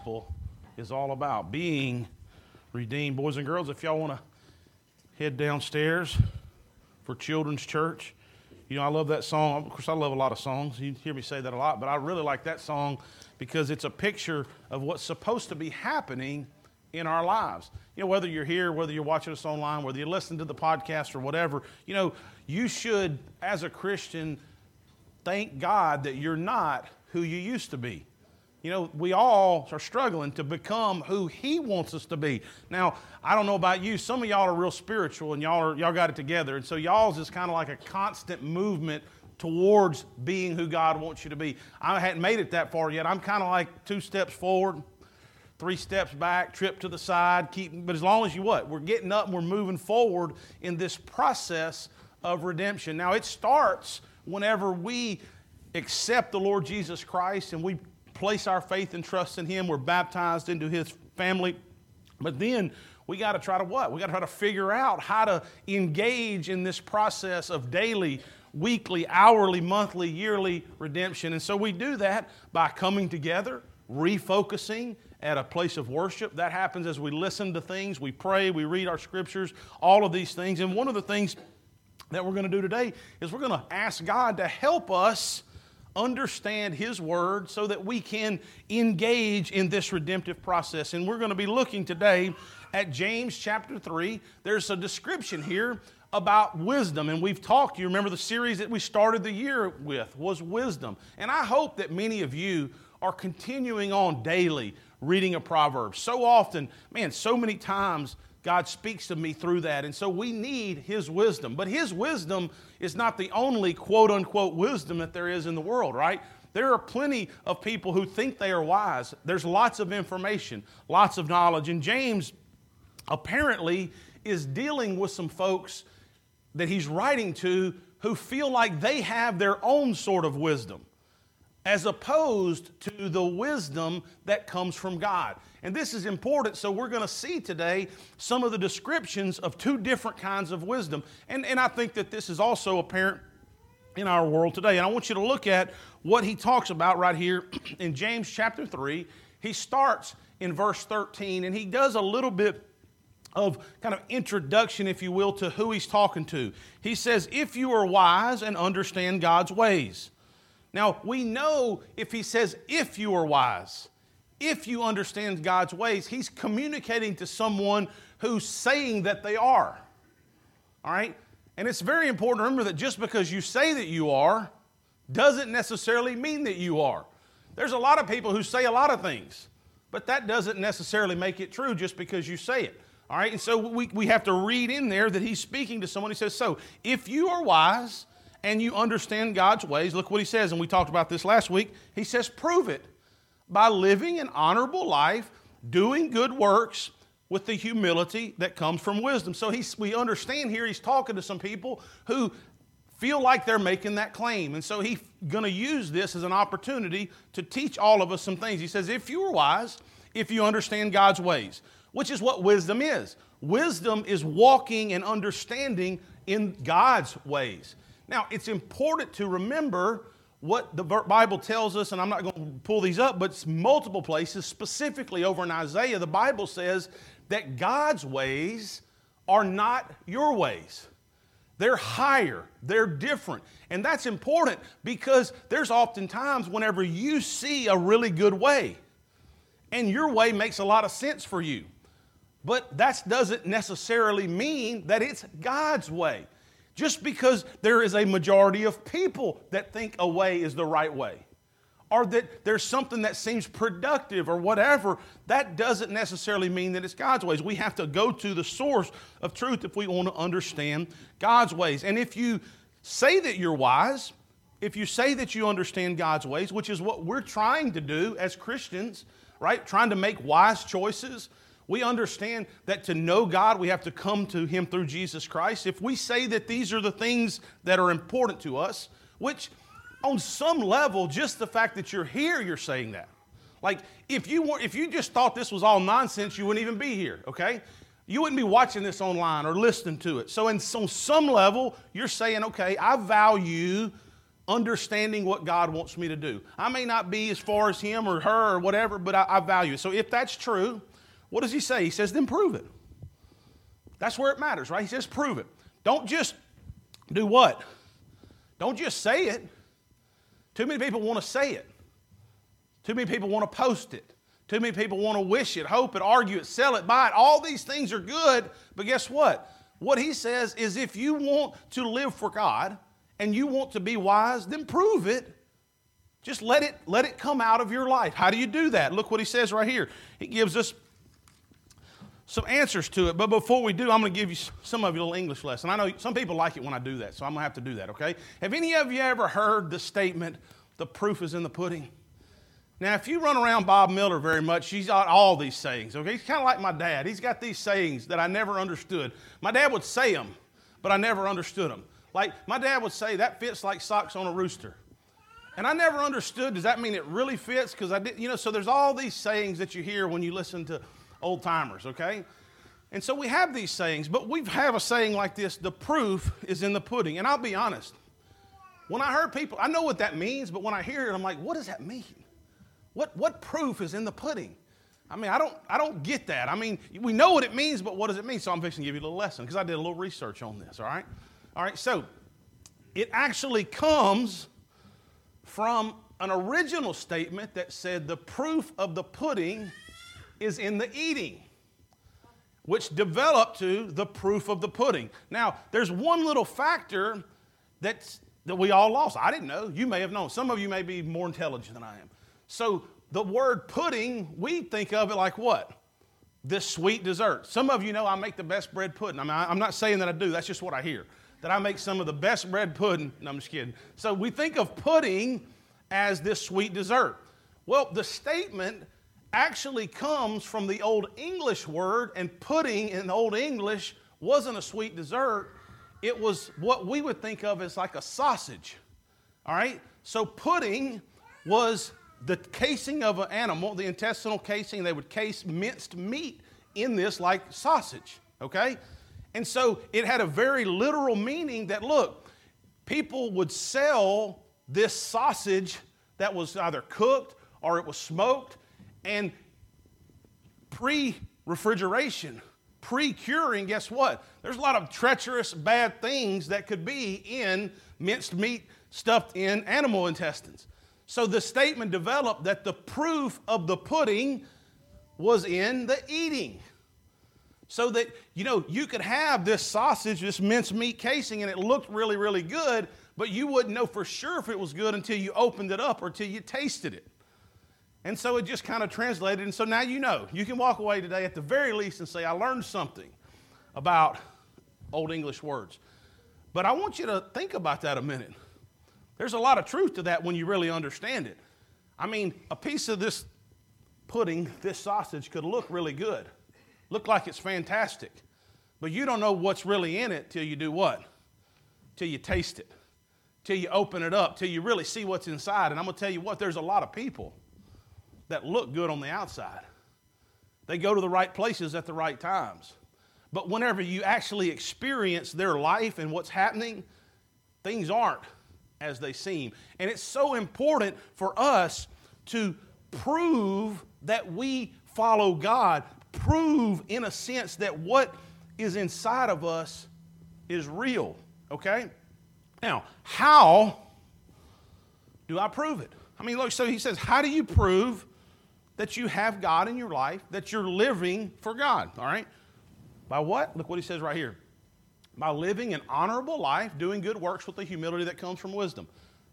gospel is all about being redeemed. Boys and girls, if y'all want to head downstairs for children's church, you know, I love that song. Of course, I love a lot of songs. You hear me say that a lot, but I really like that song because it's a picture of what's supposed to be happening in our lives. You know, whether you're here, whether you're watching us online, whether you listen to the podcast or whatever, you know, you should, as a Christian, thank God that you're not who you used to be. You know, we all are struggling to become who He wants us to be. Now, I don't know about you. Some of y'all are real spiritual and y'all, are, y'all got it together. And so y'all's is kind of like a constant movement towards being who God wants you to be. I hadn't made it that far yet. I'm kind of like two steps forward, three steps back, trip to the side, keep, but as long as you what? We're getting up and we're moving forward in this process of redemption. Now, it starts whenever we accept the Lord Jesus Christ and we place our faith and trust in Him. We're baptized into His family. But then we got to try to what? We got to try to figure out how to engage in this process of daily, weekly, hourly, monthly, yearly redemption. And so we do that by coming together, refocusing at a place of worship. That happens as we listen to things, we pray, we read our scriptures, all of these things. And one of the things that we're going to do today is we're going to ask God to help us understand His Word so that we can engage in this redemptive process. And we're going to be looking today at James chapter 3. There's a description here about wisdom and we've talked you remember the series that we started the year with was wisdom and i hope that many of you are continuing on daily reading a proverb so often man so many times God speaks to me through that. And so we need His wisdom. But His wisdom is not the only quote unquote wisdom that there is in the world, right? There are plenty of people who think they are wise. There's lots of information, lots of knowledge. And James apparently is dealing with some folks that he's writing to who feel like they have their own sort of wisdom as opposed to the wisdom that comes from God. And this is important, so we're going to see today some of the descriptions of two different kinds of wisdom. And, and I think that this is also apparent in our world today. And I want you to look at what he talks about right here in James chapter 3. He starts in verse 13 and he does a little bit of kind of introduction, if you will, to who he's talking to. He says, If you are wise and understand God's ways. Now, we know if he says, If you are wise, if you understand God's ways, he's communicating to someone who's saying that they are. All right? And it's very important to remember that just because you say that you are doesn't necessarily mean that you are. There's a lot of people who say a lot of things, but that doesn't necessarily make it true just because you say it. All right? And so we, we have to read in there that he's speaking to someone. He says, So if you are wise and you understand God's ways, look what he says, and we talked about this last week. He says, Prove it by living an honorable life, doing good works with the humility that comes from wisdom. So he's, we understand here he's talking to some people who feel like they're making that claim. And so he's going to use this as an opportunity to teach all of us some things. He says, if you are wise, if you understand God's ways, which is what wisdom is. Wisdom is walking and understanding in God's ways. Now, it's important to remember what the Bible tells us, and I'm not going to pull these up, but multiple places, specifically over in Isaiah, the Bible says that God's ways are not your ways. They're higher, they're different. And that's important because there's oftentimes whenever you see a really good way, and your way makes a lot of sense for you, but that doesn't necessarily mean that it's God's way. Just because there is a majority of people that think a way is the right way, or that there's something that seems productive or whatever, that doesn't necessarily mean that it's God's ways. We have to go to the source of truth if we want to understand God's ways. And if you say that you're wise, if you say that you understand God's ways, which is what we're trying to do as Christians, right? Trying to make wise choices, we understand that to know God, we have to come to Him through Jesus Christ. If we say that these are the things that are important to us, which on some level, just the fact that you're here, you're saying that. Like if you were, if you just thought this was all nonsense, you wouldn't even be here, okay? You wouldn't be watching this online or listening to it. So, in, on some level, you're saying, okay, I value understanding what God wants me to do. I may not be as far as him or her or whatever, but I, I value it. So if that's true, what does he say? He says, then prove it. That's where it matters, right? He says, prove it. Don't just do what? Don't just say it. Too many people want to say it. Too many people want to post it. Too many people want to wish it, hope it, argue it, sell it, buy it. All these things are good, but guess what? What he says is if you want to live for God and you want to be wise, then prove it. Just let it let it come out of your life. How do you do that? Look what he says right here. He gives us some answers to it. But before we do, I'm going to give you some of you a little English lesson. I know some people like it when I do that, so I'm going to have to do that, okay? Have any of you ever heard the statement, the proof is in the pudding? Now, if you run around Bob Miller very much, he's got all these sayings, okay? He's kind of like my dad. He's got these sayings that I never understood. My dad would say them, but I never understood them. Like, my dad would say, that fits like socks on a rooster. And I never understood, does that mean it really fits? Because I did, you know, so there's all these sayings that you hear when you listen to old timers, okay? And so we have these sayings, but we have a saying like this the proof is in the pudding. And I'll be honest, when I heard people, I know what that means, but when I hear it, I'm like, what does that mean? What, what proof is in the pudding? I mean, I don't, I don't get that. I mean, we know what it means, but what does it mean? So I'm fixing to give you a little lesson because I did a little research on this, all right? All right, so it actually comes from an original statement that said the proof of the pudding is in the eating, which developed to the proof of the pudding. Now, there's one little factor that's, that we all lost. I didn't know. You may have known. Some of you may be more intelligent than I am. So, the word pudding, we think of it like what? This sweet dessert. Some of you know I make the best bread pudding. I mean, I'm not saying that I do, that's just what I hear. That I make some of the best bread pudding. No, I'm just kidding. So, we think of pudding as this sweet dessert. Well, the statement actually comes from the Old English word, and pudding in Old English wasn't a sweet dessert. It was what we would think of as like a sausage. All right? So, pudding was the casing of an animal, the intestinal casing. They would case minced meat in this like sausage. Okay? And so it had a very literal meaning that, look, people would sell this sausage that was either cooked or it was smoked and pre refrigeration, pre curing, guess what? There's a lot of treacherous, bad things that could be in minced meat stuffed in animal intestines. So the statement developed that the proof of the pudding was in the eating. So that, you know, you could have this sausage, this minced meat casing, and it looked really, really good, but you wouldn't know for sure if it was good until you opened it up or until you tasted it. And so it just kind of translated. And so now you know. You can walk away today at the very least and say, I learned something about Old English words. But I want you to think about that a minute. There's a lot of truth to that when you really understand it. I mean, a piece of this pudding, this sausage, could look really good, look like it's fantastic. But you don't know what's really in it till you do what? Till you taste it, till you open it up, till you really see what's inside. And I'm going to tell you what, there's a lot of people that look good on the outside. They go to the right places at the right times. But whenever you actually experience their life and what's happening, things aren't as they seem. And it's so important for us to prove that we follow God, prove in a sense that what is inside of us is real, okay? Now, how do I prove it? I mean, look, so he says, How do you prove that you have God in your life, that you're living for God, all right? By what? Look what he says right here. By living an honorable life, doing good works with the humility that comes from wisdom.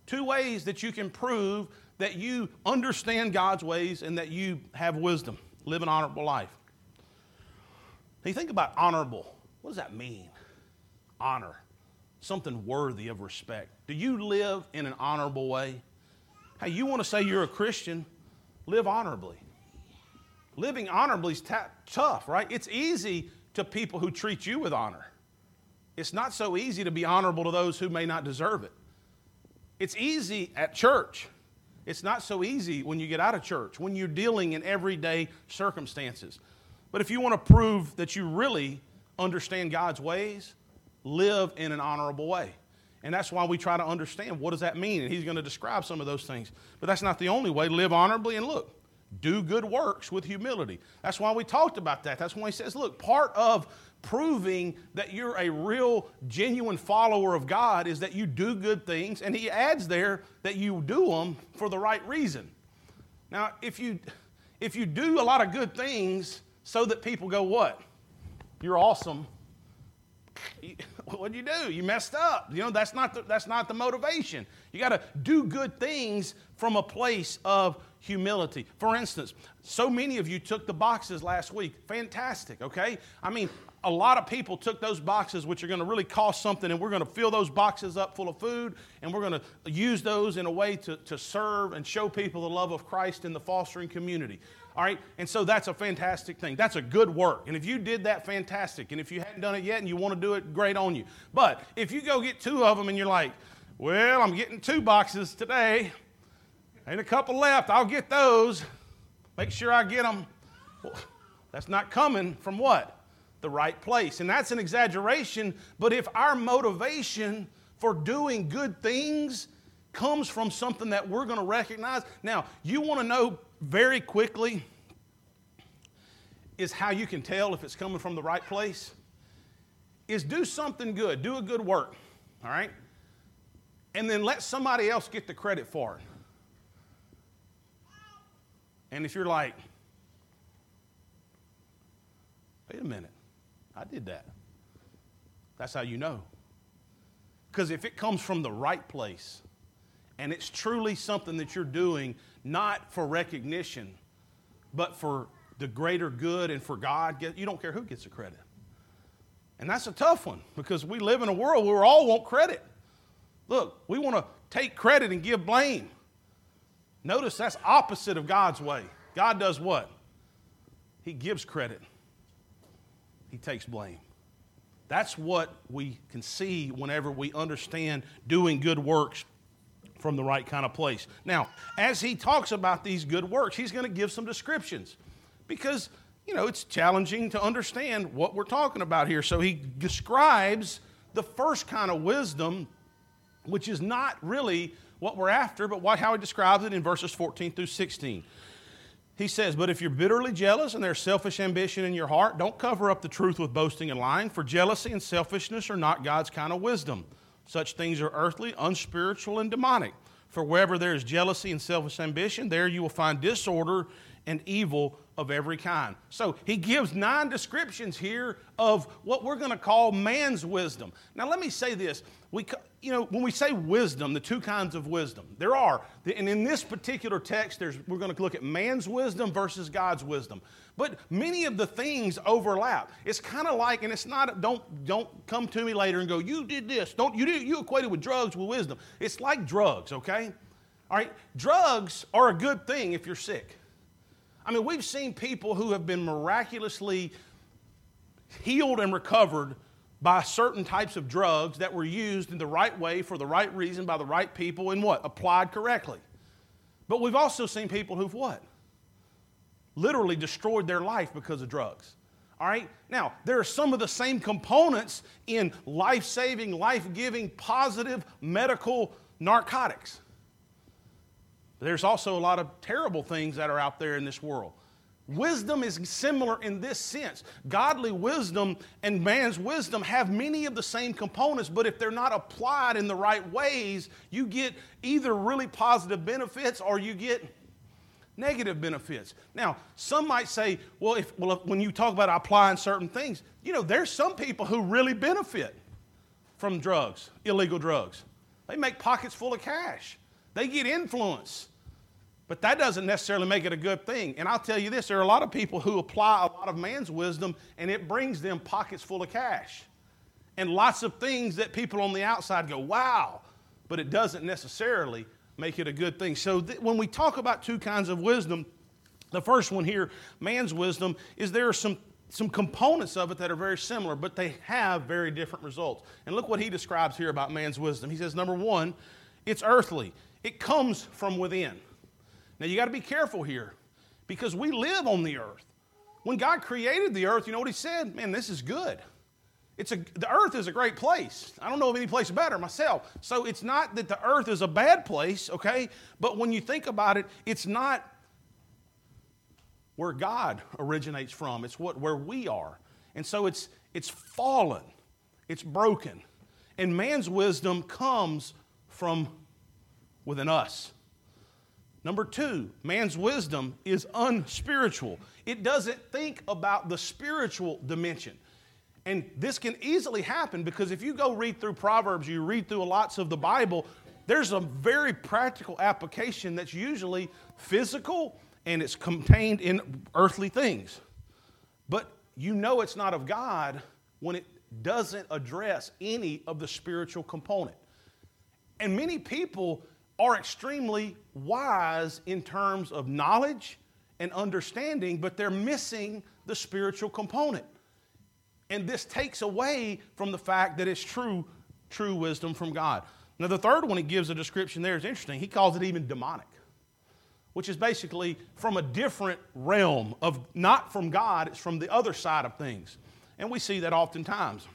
Two ways that you can prove that you understand God's ways and that you have wisdom. Live an honorable life. Now you think about honorable. What does that mean? Honor. Something worthy of respect. Do you live in an honorable way? Hey, you want to say you're a Christian, live honorably. Living honorably is t- tough, right? It's easy to people who treat you with honor. It's not so easy to be honorable to those who may not deserve it. It's easy at church. It's not so easy when you get out of church, when you're dealing in everyday circumstances. But if you want to prove that you really understand God's ways, live in an honorable way. And that's why we try to understand what does that mean. And he's going to describe some of those things. But that's not the only way. Live honorably and look, do good works with humility. That's why we talked about that. That's why he says, look, part of proving that you're a real, genuine follower of God is that you do good things. And he adds there that you do them for the right reason. Now, if you, if you do a lot of good things so that people go, what? You're awesome. What'd you do? You messed up. You know, that's not the, that's not the motivation. You got to do good things from a place of humility. For instance, so many of you took the boxes last week. Fantastic, okay? I mean, a lot of people took those boxes, which are going to really cost something, and we're going to fill those boxes up full of food, and we're going to use those in a way to, to serve and show people the love of Christ in the fostering community. All right? And so that's a fantastic thing. That's a good work. And if you did that, fantastic. And if you hadn't done it yet and you want to do it, great on you. But if you go get two of them and you're like, well, I'm getting two boxes today, ain't a couple left, I'll get those. Make sure I get them. Well, that's not coming from what? The right place. And that's an exaggeration, but if our motivation for doing good things comes from something that we're going to recognize. Now, you want to know very quickly is how you can tell if it's coming from the right place is do something good, do a good work, all right? And then let somebody else get the credit for it. And if you're like, wait a minute, I did that. That's how you know. Because if it comes from the right place and it's truly something that you're doing not for recognition, but for the greater good and for God. You don't care who gets the credit. And that's a tough one because we live in a world where we all want credit. Look, we want to take credit and give blame. Notice that's opposite of God's way. God does what? He gives credit, He takes blame. That's what we can see whenever we understand doing good works from the right kind of place. Now, as he talks about these good works, he's going to give some descriptions because, you know, it's challenging to understand what we're talking about here. So he describes the first kind of wisdom, which is not really what we're after, but what, how he describes it in verses 14 through 16. He says, But if you're bitterly jealous and there's selfish ambition in your heart, don't cover up the truth with boasting and lying, for jealousy and selfishness are not God's kind of wisdom. Such things are earthly, unspiritual, and demonic. For wherever there is jealousy and selfish ambition, there you will find disorder and evil of every kind. So he gives nine descriptions here of what we're going to call man's wisdom. Now, let me say this. We, you know, when we say wisdom, the two kinds of wisdom, there are. And in this particular text, there's, we're going to look at man's wisdom versus God's wisdom. But many of the things overlap. It's kind of like, and it's not, don't, don't come to me later and go, you did this. Don't, you, did, you equated with drugs with wisdom. It's like drugs, okay? All right, drugs are a good thing if you're sick. I mean, we've seen people who have been miraculously healed and recovered by certain types of drugs that were used in the right way for the right reason by the right people and what? Applied correctly. But we've also seen people who've what? Literally destroyed their life because of drugs. All right? Now, there are some of the same components in life saving, life giving, positive medical narcotics. There's also a lot of terrible things that are out there in this world. Wisdom is similar in this sense. Godly wisdom and man's wisdom have many of the same components, but if they're not applied in the right ways, you get either really positive benefits or you get negative benefits. Now, some might say, well, if, well if, when you talk about applying certain things, you know, there's some people who really benefit from drugs, illegal drugs. They make pockets full of cash, they get influence. But that doesn't necessarily make it a good thing. And I'll tell you this there are a lot of people who apply a lot of man's wisdom and it brings them pockets full of cash and lots of things that people on the outside go, wow, but it doesn't necessarily make it a good thing. So th- when we talk about two kinds of wisdom, the first one here, man's wisdom, is there are some, some components of it that are very similar, but they have very different results. And look what he describes here about man's wisdom. He says, number one, it's earthly, it comes from within. Now you got to be careful here because we live on the earth. When God created the earth, you know what He said? Man, this is good. It's a, the earth is a great place. I don't know of any place better myself. So it's not that the earth is a bad place, okay? But when you think about it, it's not where God originates from. It's what where we are. And so it's it's fallen. It's broken. And man's wisdom comes from within us. Number two, man's wisdom is unspiritual. It doesn't think about the spiritual dimension. And this can easily happen because if you go read through Proverbs, you read through lots of the Bible, there's a very practical application that's usually physical and it's contained in earthly things. But you know it's not of God when it doesn't address any of the spiritual component. And many people are extremely wise in terms of knowledge and understanding, but they're missing the spiritual component. And this takes away from the fact that it's true, true wisdom from God. Now, the third one he gives a description there is interesting. He calls it even demonic, which is basically from a different realm of not from God, it's from the other side of things. And we see that oftentimes.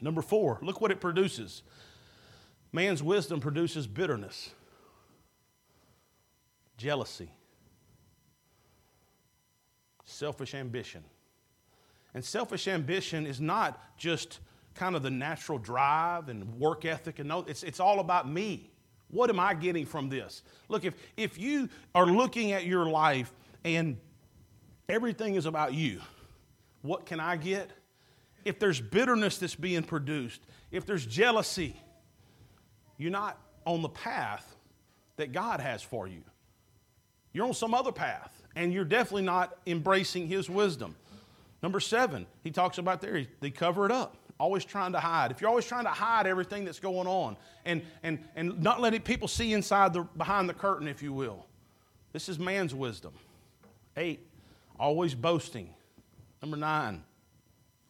Number four, look what it produces. Man's wisdom produces bitterness, jealousy, selfish ambition. And selfish ambition is not just kind of the natural drive and work ethic and no, it's, it's all about me. What am I getting from this? Look, if, if you are looking at your life and everything is about you, what can I get? If there's bitterness that's being produced, if there's jealousy, you're not on the path that God has for you. You're on some other path, and you're definitely not embracing His wisdom. Number seven, he talks about there, they cover it up, always trying to hide. If you're always trying to hide everything that's going on and, and, and not letting people see inside the, behind the curtain, if you will, this is man's wisdom. Eight, always boasting. Number nine,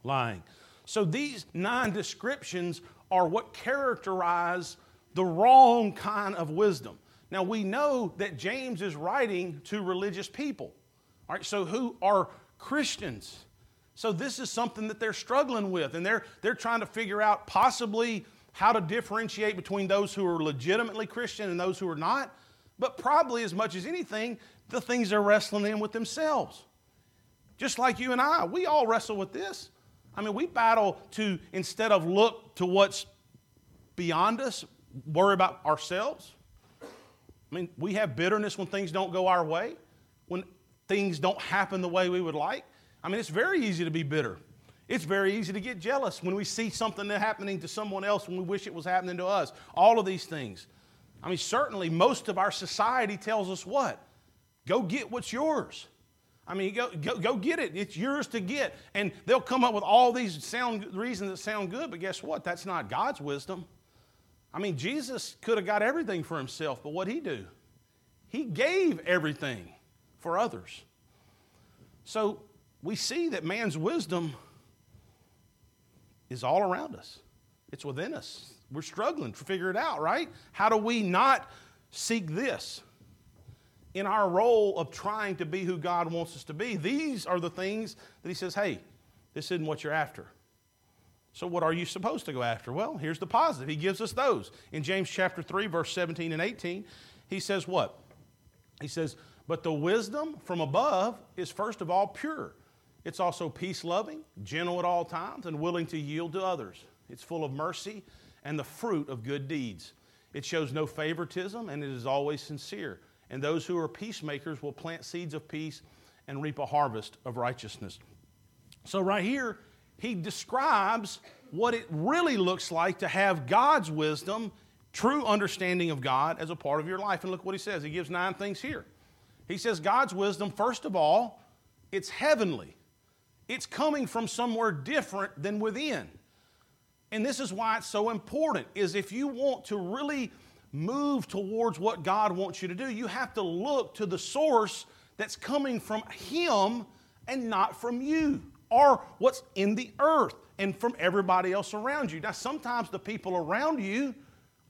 lying. So these nine descriptions are what characterize the wrong kind of wisdom. Now we know that James is writing to religious people. All right, so who are Christians? So this is something that they're struggling with, and they're, they're trying to figure out possibly how to differentiate between those who are legitimately Christian and those who are not. But probably as much as anything, the things they're wrestling in with themselves. Just like you and I, we all wrestle with this. I mean, we battle to, instead of look to what's beyond us, worry about ourselves. I mean, we have bitterness when things don't go our way, when things don't happen the way we would like. I mean, it's very easy to be bitter. It's very easy to get jealous when we see something happening to someone else when we wish it was happening to us. All of these things. I mean, certainly most of our society tells us what? Go get what's yours. I mean, go, go, go get it. It's yours to get. And they'll come up with all these sound, reasons that sound good, but guess what? That's not God's wisdom. I mean, Jesus could have got everything for himself, but what he do? He gave everything for others. So we see that man's wisdom is all around us, it's within us. We're struggling to figure it out, right? How do we not seek this? In our role of trying to be who God wants us to be, these are the things that He says, hey, this isn't what you're after. So, what are you supposed to go after? Well, here's the positive. He gives us those. In James chapter 3, verse 17 and 18, he says, What? He says, But the wisdom from above is first of all pure it's also peace loving, gentle at all times, and willing to yield to others. It's full of mercy and the fruit of good deeds. It shows no favoritism and it is always sincere. And those who are peacemakers will plant seeds of peace and reap a harvest of righteousness. So, right here, he describes what it really looks like to have God's wisdom, true understanding of God as a part of your life. And look what he says. He gives nine things here. He says, God's wisdom, first of all, it's heavenly. It's coming from somewhere different than within. And this is why it's so important is if you want to really move towards what God wants you to do, you have to look to the source that's coming from him and not from you or what's in the earth and from everybody else around you. Now sometimes the people around you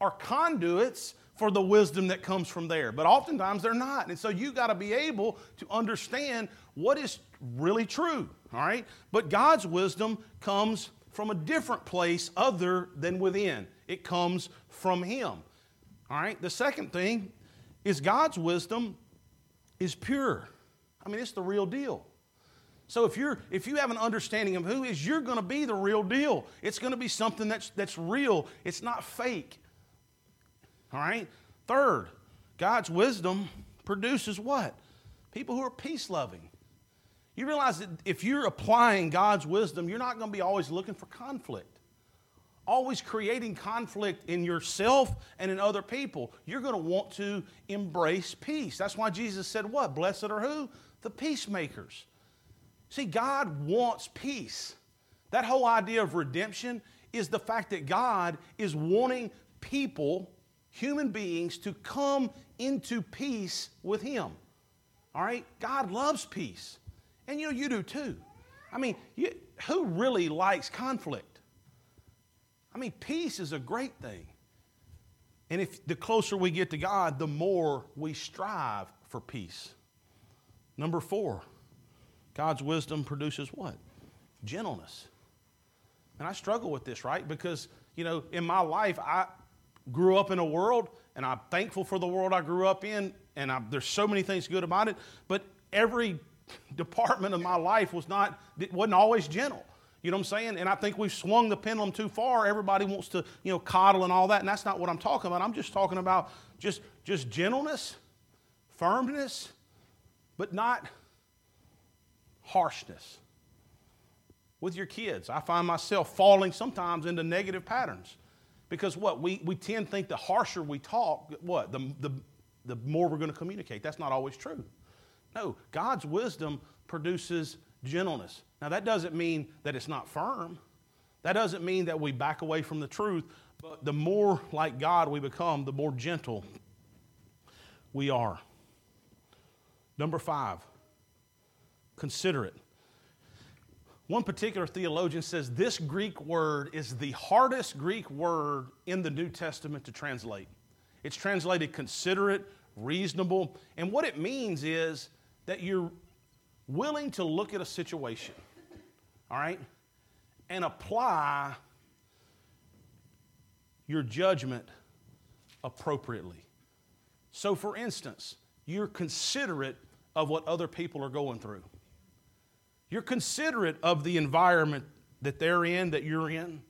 are conduits for the wisdom that comes from there, but oftentimes they're not. And so you got to be able to understand what is really true all right? But God's wisdom comes from a different place other than within. It comes from Him. All right? The second thing is God's wisdom is pure. I mean, it's the real deal. So if you're if you have an understanding of who is, you're going to be the real deal. It's going to be something that's that's real. It's not fake. All right? Third, God's wisdom produces what? People who are peace loving. You realize that if you're applying God's wisdom, you're not going to be always looking for conflict, always creating conflict in yourself and in other people. You're going to want to embrace peace. That's why Jesus said, What? Blessed are who? The peacemakers. See, God wants peace. That whole idea of redemption is the fact that God is wanting people, human beings, to come into peace with Him. All right? God loves peace. And you know, you do too. I mean, you, who really likes conflict? I mean, peace is a great thing. And if the closer we get to God, the more we strive for peace. Number four, God's wisdom produces what? Gentleness. And I struggle with this, right? Because, you know, in my life, I grew up in a world, and I'm thankful for the world I grew up in, and I, there's so many things good about it, but every department of my life was not, wasn't always gentle. You know what I'm saying? And I think we've swung the pendulum too far. Everybody wants to, you know, coddle and all that, and that's not what I'm talking about. I'm just talking about just, just gentleness, firmness, but not harshness. With your kids, I find myself falling sometimes into negative patterns. Because what? We, we tend to think the harsher we talk, what? The, the, the more we're going to communicate. That's not always true. No, God's wisdom produces gentleness. Now, that doesn't mean that it's not firm. That doesn't mean that we back away from the truth, but the more like God we become, the more gentle we are. Number five, considerate. One particular theologian says this Greek word is the hardest Greek word in the New Testament to translate. It's translated considerate, reasonable, and what it means is that you're willing to look at a situation, all right, and apply your judgment appropriately. So, for instance, you're considerate of what other people are going through. You're considerate of the environment that they're in, that you're in.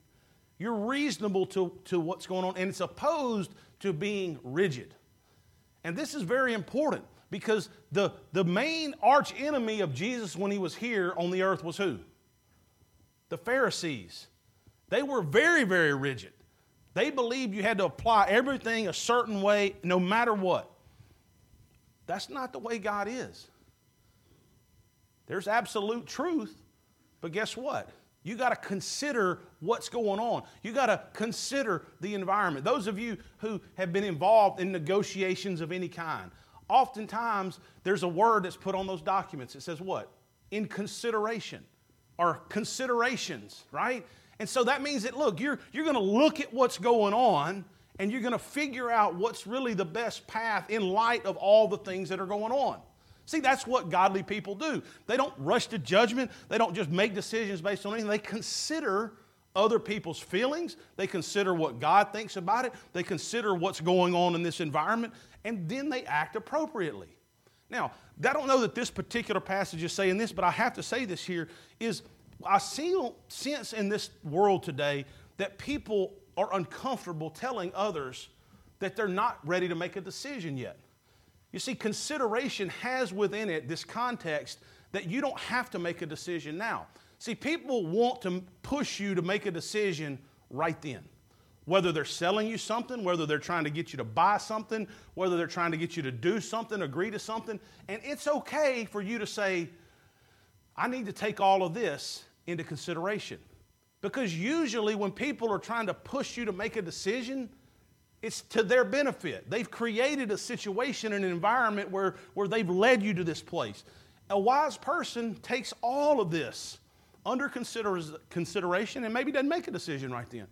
You're reasonable to, to what's going on, and it's opposed to being rigid. And this is very important because the, the main arch enemy of Jesus when he was here on the earth was who? The Pharisees. They were very, very rigid. They believed you had to apply everything a certain way no matter what. That's not the way God is. There's absolute truth, but guess what? You got to consider what's going on. You got to consider the environment. Those of you who have been involved in negotiations of any kind, oftentimes there's a word that's put on those documents. It says what? In consideration or considerations, right? And so that means that, look, you're, you're going to look at what's going on and you're going to figure out what's really the best path in light of all the things that are going on. See, that's what godly people do. They don't rush to judgment, they don't just make decisions based on anything. They consider other people's feelings, they consider what God thinks about it, they consider what's going on in this environment, and then they act appropriately. Now, I don't know that this particular passage is saying this, but I have to say this here is I see sense in this world today that people are uncomfortable telling others that they're not ready to make a decision yet. You see, consideration has within it this context that you don't have to make a decision now. See, people want to push you to make a decision right then. Whether they're selling you something, whether they're trying to get you to buy something, whether they're trying to get you to do something, agree to something. And it's okay for you to say, I need to take all of this into consideration. Because usually, when people are trying to push you to make a decision, it's to their benefit. They've created a situation, an environment where, where they've led you to this place. A wise person takes all of this under consider- consideration and maybe doesn't make a decision right then.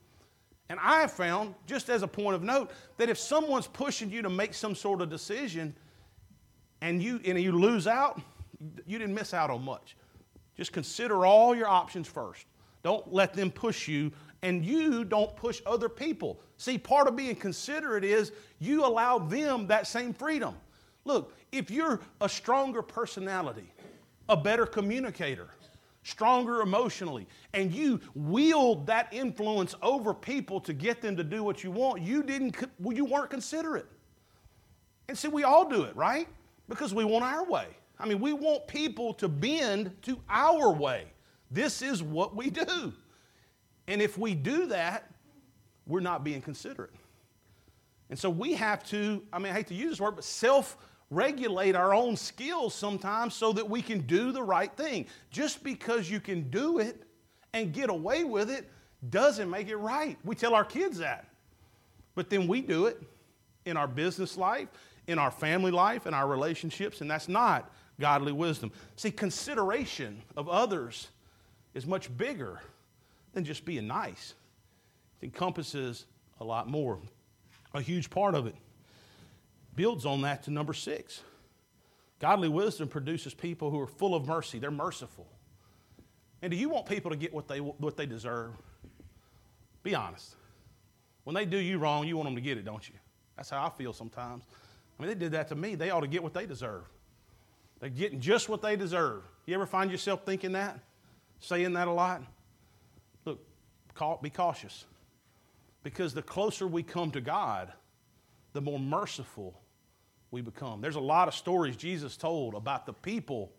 And I have found, just as a point of note, that if someone's pushing you to make some sort of decision and you, and you lose out, you didn't miss out on much. Just consider all your options first. Don't let them push you, and you don't push other people. See, part of being considerate is you allow them that same freedom. Look, if you're a stronger personality, a better communicator, stronger emotionally, and you wield that influence over people to get them to do what you want, you didn't well, you weren't considerate. And see, we all do it, right? Because we want our way. I mean, we want people to bend to our way. This is what we do. And if we do that, we're not being considerate. And so we have to, I mean, I hate to use this word, but self regulate our own skills sometimes so that we can do the right thing. Just because you can do it and get away with it doesn't make it right. We tell our kids that. But then we do it in our business life, in our family life, in our relationships, and that's not godly wisdom. See, consideration of others is much bigger than just being nice, it encompasses a lot more. A huge part of it builds on that to number six. Godly wisdom produces people who are full of mercy, they're merciful. And do you want people to get what they, what they deserve? Be honest. When they do you wrong, you want them to get it, don't you? That's how I feel sometimes. I mean, they did that to me. They ought to get what they deserve. They're getting just what they deserve. You ever find yourself thinking that? Saying that a lot? Be cautious. Because the closer we come to God, the more merciful we become. There's a lot of stories Jesus told about the people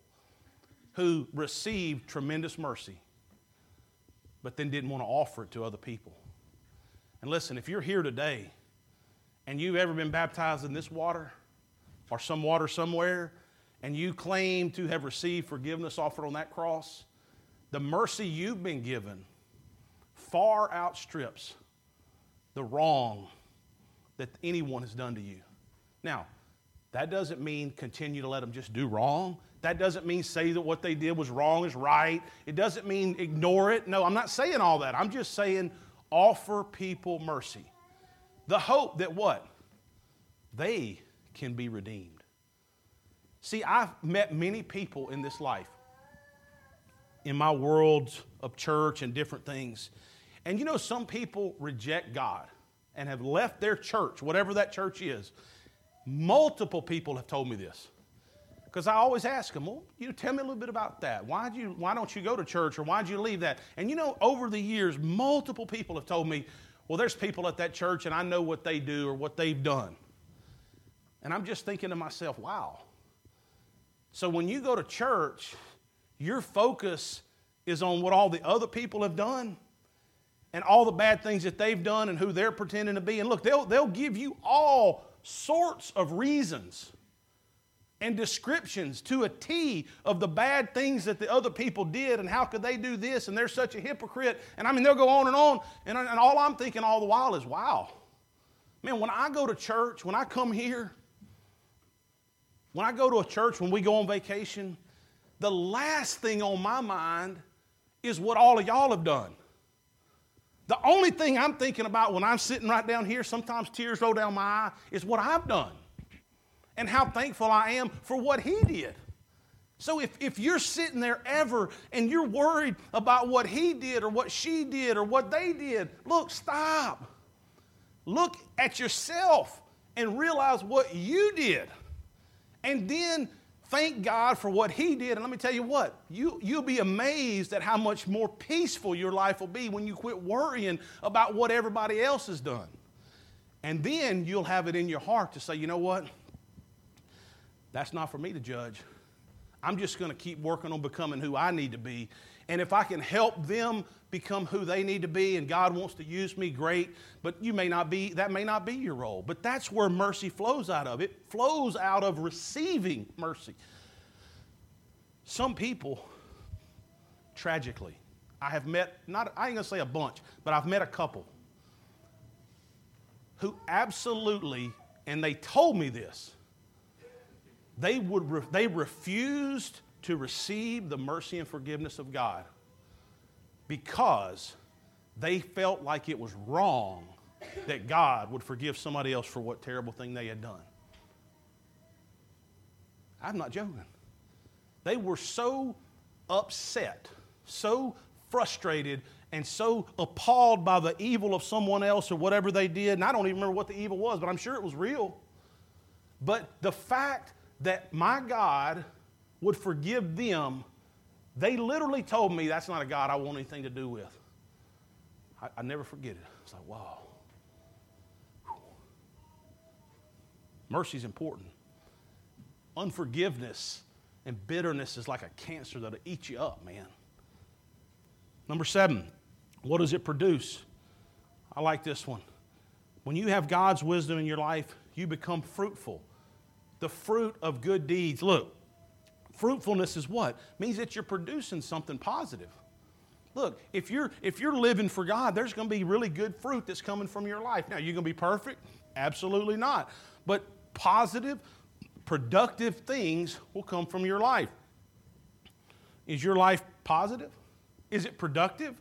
who received tremendous mercy, but then didn't want to offer it to other people. And listen, if you're here today and you've ever been baptized in this water or some water somewhere, and you claim to have received forgiveness offered on that cross, the mercy you've been given far outstrips the wrong that anyone has done to you. Now, that doesn't mean continue to let them just do wrong. That doesn't mean say that what they did was wrong is right. It doesn't mean ignore it. No, I'm not saying all that. I'm just saying offer people mercy. The hope that what? They can be redeemed. See, I've met many people in this life, in my world of church and different things. And you know, some people reject God and have left their church, whatever that church is. Multiple people have told me this. Because I always ask them, well, you know, tell me a little bit about that. why you, why don't you go to church or why'd you leave that? And you know, over the years, multiple people have told me, well, there's people at that church and I know what they do or what they've done. And I'm just thinking to myself, wow. So when you go to church, your focus is on what all the other people have done and all the bad things that they've done and who they're pretending to be. And look, they'll, they'll give you all sorts of reasons and descriptions to a T of the bad things that the other people did and how could they do this and they're such a hypocrite. And I mean, they'll go on and on. And, and all I'm thinking all the while is, wow. Man, when I go to church, when I come here, when I go to a church, when we go on vacation, the last thing on my mind is what all of y'all have done. The only thing I'm thinking about when I'm sitting right down here, sometimes tears roll down my eye, is what I've done and how thankful I am for what He did. So if, if you're sitting there ever and you're worried about what he did or what she did or what they did, look, stop. Look at yourself and realize what you did. And then thank God for what He did. And let me tell you what, you, you'll be amazed at how much more peaceful your life will be when you quit worrying about what everybody else has done. And then you'll have it in your heart to say, you know what? That's not for me to judge. I'm just going to keep working on becoming who I need to be. And if I can help them become who they need to be and God wants to use me, great. But you may not be, that may not be your role. But that's where mercy flows out of. It flows out of receiving mercy. Some people, tragically, I have met, not, I ain't gonna say a bunch, but I've met a couple who absolutely, and they told me this, they, would, they refused to receive the mercy and forgiveness of God because they felt like it was wrong that God would forgive somebody else for what terrible thing they had done. I'm not joking. They were so upset, so frustrated and so appalled by the evil of someone else or whatever they did. And I don't even remember what the evil was, but I'm sure it was real. But the fact that my God would forgive them, they literally told me that's not a God I want anything to do with. I, I never forget it. It's like, wow. Mercy is important. Unforgiveness and bitterness is like a cancer that'll eat you up, man. Number seven, what does it produce? I like this one. When you have God's wisdom in your life, you become fruitful. The fruit of good deeds. Look, fruitfulness is what? It means that you're producing something positive. Look, if you're if you're living for God, there's going to be really good fruit that's coming from your life. Now, you're going to be perfect? Absolutely not. But positive, productive things will come from your life. Is your life positive? Is it productive?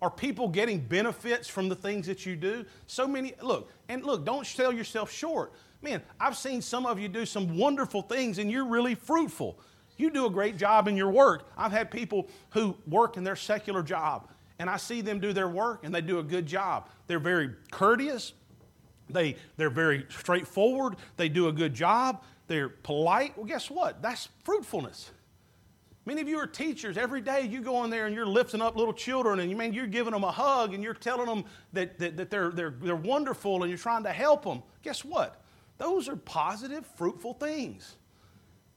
Are people getting benefits from the things that you do? So many, look, and look, don't sell yourself short. Man, I've seen some of you do some wonderful things and you're really fruitful. You do a great job in your work. I've had people who work in their secular job and I see them do their work and they do a good job. They're very courteous, they, they're very straightforward, they do a good job, they're polite. Well, guess what? That's fruitfulness. Many of you are teachers. Every day you go in there and you're lifting up little children and you mean you're giving them a hug and you're telling them that, that, that they're, they're, they're wonderful and you're trying to help them. Guess what? Those are positive, fruitful things.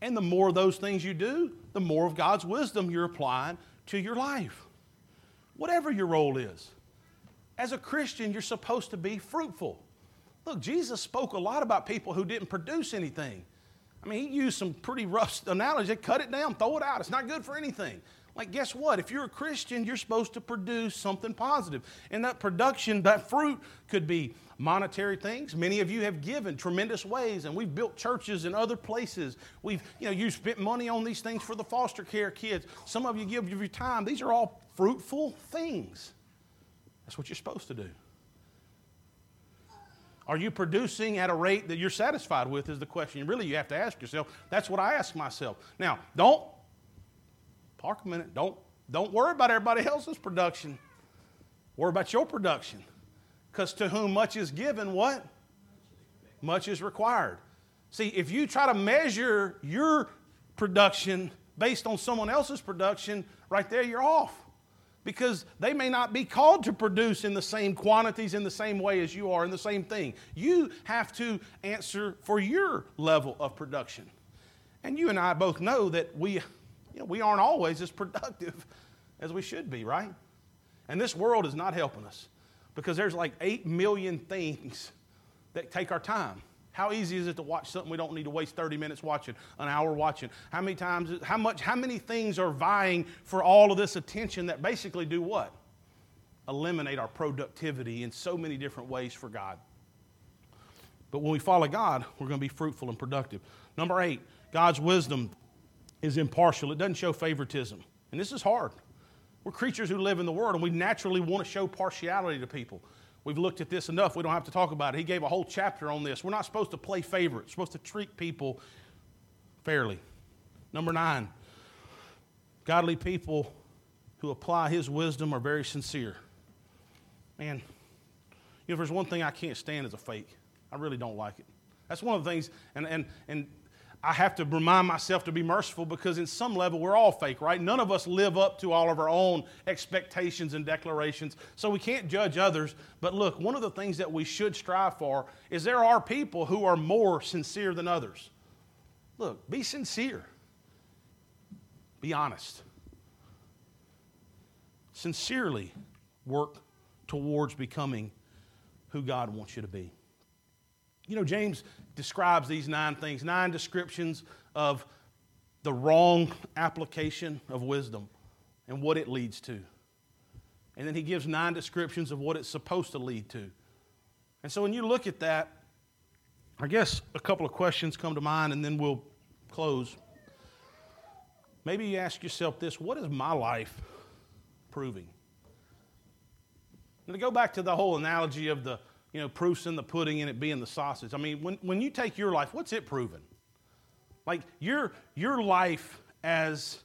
And the more of those things you do, the more of God's wisdom you're applying to your life. Whatever your role is. As a Christian, you're supposed to be fruitful. Look, Jesus spoke a lot about people who didn't produce anything. I mean, he used some pretty rough analogies. Cut it down, throw it out. It's not good for anything. Like, guess what? If you're a Christian, you're supposed to produce something positive. And that production, that fruit could be monetary things. Many of you have given tremendous ways, and we've built churches in other places. We've, you know, you spent money on these things for the foster care kids. Some of you give of your time. These are all fruitful things. That's what you're supposed to do. Are you producing at a rate that you're satisfied with? Is the question. Really, you have to ask yourself. That's what I ask myself. Now, don't park a minute. Don't don't worry about everybody else's production. Worry about your production. Because to whom much is given, what? Much is required. See, if you try to measure your production based on someone else's production, right there you're off because they may not be called to produce in the same quantities in the same way as you are in the same thing. You have to answer for your level of production. And you and I both know that we, you know, we aren't always as productive as we should be, right? And this world is not helping us because there's like 8 million things that take our time. How easy is it to watch something we don't need to waste 30 minutes watching, an hour watching? How many times, how much, how many things are vying for all of this attention that basically do what? Eliminate our productivity in so many different ways for God. But when we follow God, we're going to be fruitful and productive. Number eight, God's wisdom is impartial. It doesn't show favoritism. And this is hard. We're creatures who live in the world, and we naturally want to show partiality to people. We've looked at this enough. We don't have to talk about it. He gave a whole chapter on this. We're not supposed to play favorites, we're supposed to treat people fairly. Number nine, godly people who apply his wisdom are very sincere. Man, you know, if there's one thing I can't stand is a fake. I really don't like it. That's one of the things, and, and, and I have to remind myself to be merciful because, in some level, we're all fake, right? None of us live up to all of our own expectations and declarations, so we can't judge others. But look, one of the things that we should strive for is there are people who are more sincere than others. Look, be sincere, be honest. Sincerely work towards becoming who God wants you to be. You know, James describes these nine things, nine descriptions of the wrong application of wisdom and what it leads to. And then he gives nine descriptions of what it's supposed to lead to. And so when you look at that, I guess a couple of questions come to mind and then we'll close. Maybe you ask yourself this what is my life proving? And to go back to the whole analogy of the you know, proofs in the pudding and it being the sausage. I mean, when, when you take your life, what's it proven? Like your, your life as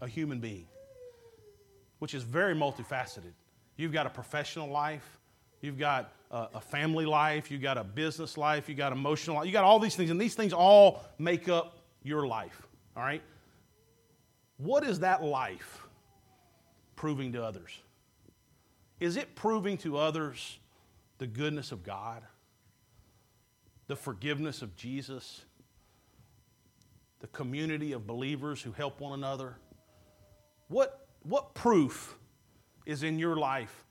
a human being. which is very multifaceted. You've got a professional life, you've got a, a family life, you've got a business life, you've got emotional life, you've got all these things, and these things all make up your life, all right? What is that life proving to others? Is it proving to others the goodness of God, the forgiveness of Jesus, the community of believers who help one another? What, what proof is in your life?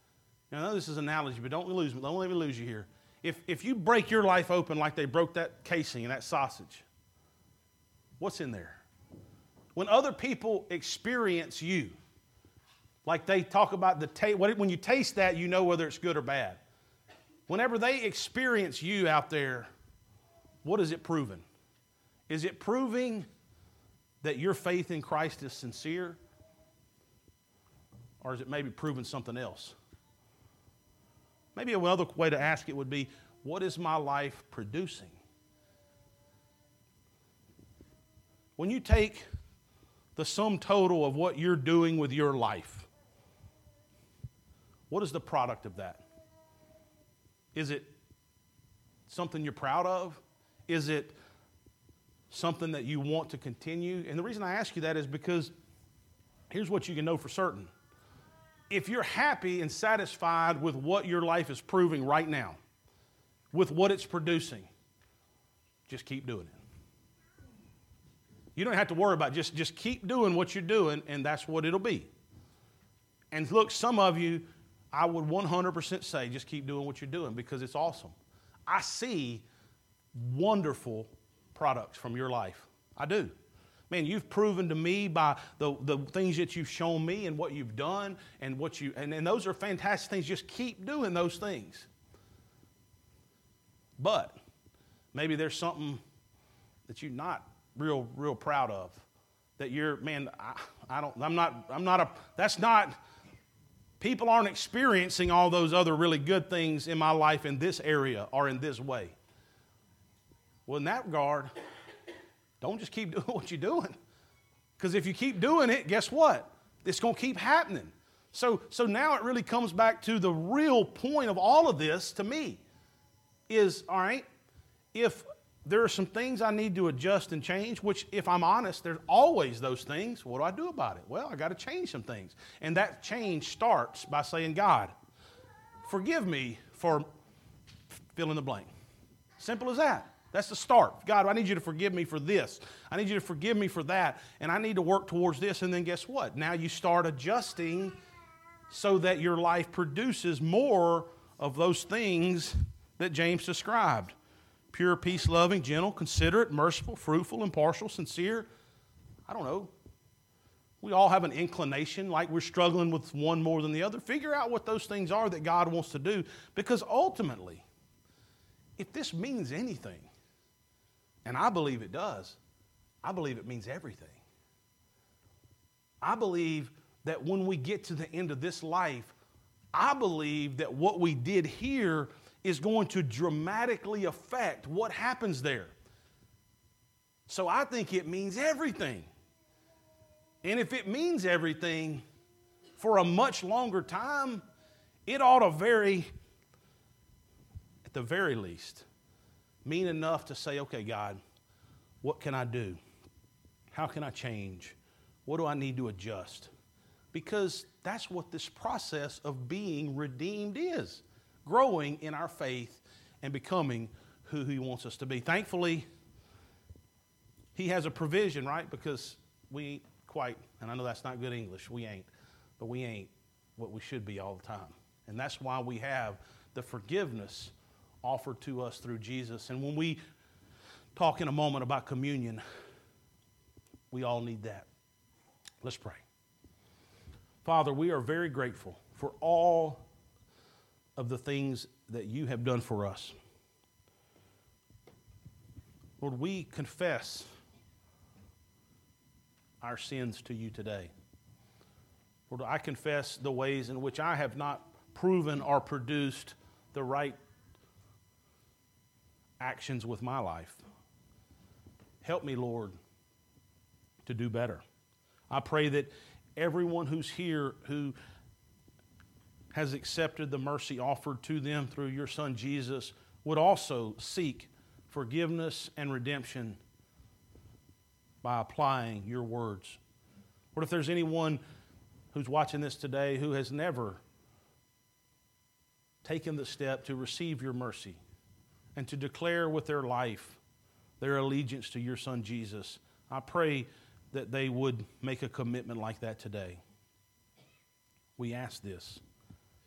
Now, I know this is an analogy, but don't lose. Don't let me lose you here. If, if you break your life open like they broke that casing and that sausage, what's in there? When other people experience you, like they talk about the taste, when you taste that, you know whether it's good or bad. Whenever they experience you out there, what is it proving? Is it proving that your faith in Christ is sincere? Or is it maybe proving something else? Maybe another way to ask it would be what is my life producing? When you take the sum total of what you're doing with your life, what is the product of that? Is it something you're proud of? Is it something that you want to continue? And the reason I ask you that is because here's what you can know for certain. If you're happy and satisfied with what your life is proving right now, with what it's producing, just keep doing it. You don't have to worry about it. just just keep doing what you're doing and that's what it'll be. And look, some of you I would 100% say just keep doing what you're doing because it's awesome. I see wonderful products from your life. I do. Man, you've proven to me by the, the things that you've shown me and what you've done and what you and, and those are fantastic things. Just keep doing those things. But maybe there's something that you're not real, real proud of. That you're, man, I, I don't, I'm not, I'm not a, that's not, people aren't experiencing all those other really good things in my life in this area or in this way. Well, in that regard, don't just keep doing what you're doing. Because if you keep doing it, guess what? It's going to keep happening. So, so now it really comes back to the real point of all of this to me is all right, if there are some things I need to adjust and change, which, if I'm honest, there's always those things. What do I do about it? Well, I got to change some things. And that change starts by saying, God, forgive me for fill in the blank. Simple as that. That's the start. God, I need you to forgive me for this. I need you to forgive me for that. And I need to work towards this. And then guess what? Now you start adjusting so that your life produces more of those things that James described pure, peace loving, gentle, considerate, merciful, fruitful, impartial, sincere. I don't know. We all have an inclination, like we're struggling with one more than the other. Figure out what those things are that God wants to do. Because ultimately, if this means anything, and I believe it does. I believe it means everything. I believe that when we get to the end of this life, I believe that what we did here is going to dramatically affect what happens there. So I think it means everything. And if it means everything for a much longer time, it ought to very, at the very least, mean enough to say, okay, God, what can I do? How can I change? What do I need to adjust? Because that's what this process of being redeemed is growing in our faith and becoming who He wants us to be. Thankfully, He has a provision, right? Because we ain't quite, and I know that's not good English, we ain't, but we ain't what we should be all the time. And that's why we have the forgiveness offered to us through Jesus. And when we talk in a moment about communion, we all need that. Let's pray. Father, we are very grateful for all of the things that you have done for us. Lord, we confess our sins to you today. Lord, I confess the ways in which I have not proven or produced the right actions with my life. Help me, Lord, to do better. I pray that everyone who's here who has accepted the mercy offered to them through your Son Jesus would also seek forgiveness and redemption by applying your words. What if there's anyone who's watching this today who has never taken the step to receive your mercy and to declare with their life their allegiance to your Son Jesus? I pray that they would make a commitment like that today. We ask this